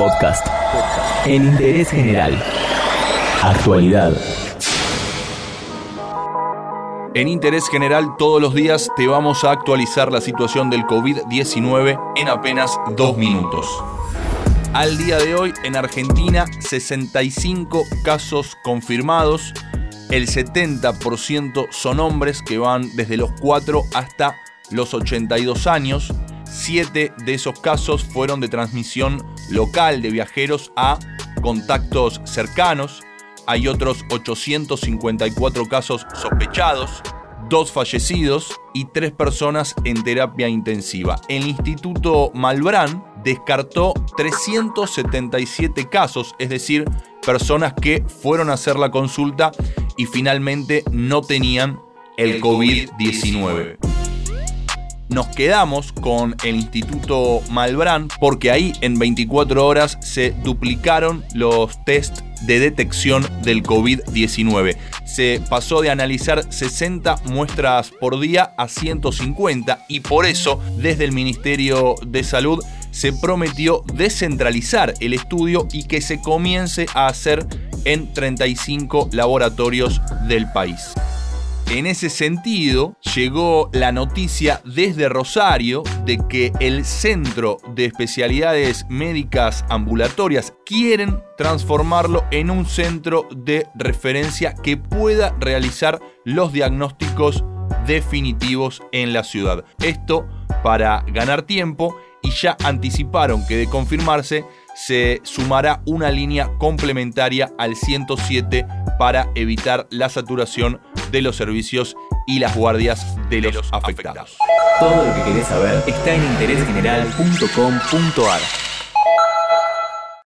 Podcast. En interés general. Actualidad. En Interés General todos los días te vamos a actualizar la situación del COVID-19 en apenas dos minutos. Al día de hoy en Argentina 65 casos confirmados, el 70% son hombres que van desde los 4 hasta los 82 años, 7 de esos casos fueron de transmisión local de viajeros a contactos cercanos, hay otros 854 casos sospechados, dos fallecidos y tres personas en terapia intensiva. El Instituto Malbrán descartó 377 casos, es decir, personas que fueron a hacer la consulta y finalmente no tenían el COVID-19 nos quedamos con el Instituto Malbrán porque ahí en 24 horas se duplicaron los test de detección del COVID-19. Se pasó de analizar 60 muestras por día a 150 y por eso desde el Ministerio de Salud se prometió descentralizar el estudio y que se comience a hacer en 35 laboratorios del país. En ese sentido, llegó la noticia desde Rosario de que el Centro de Especialidades Médicas Ambulatorias quieren transformarlo en un centro de referencia que pueda realizar los diagnósticos definitivos en la ciudad. Esto para ganar tiempo y ya anticiparon que de confirmarse se sumará una línea complementaria al 107 para evitar la saturación de los servicios y las guardias de los afectados. Todo lo que querés saber está en interésgeneral.com.ar.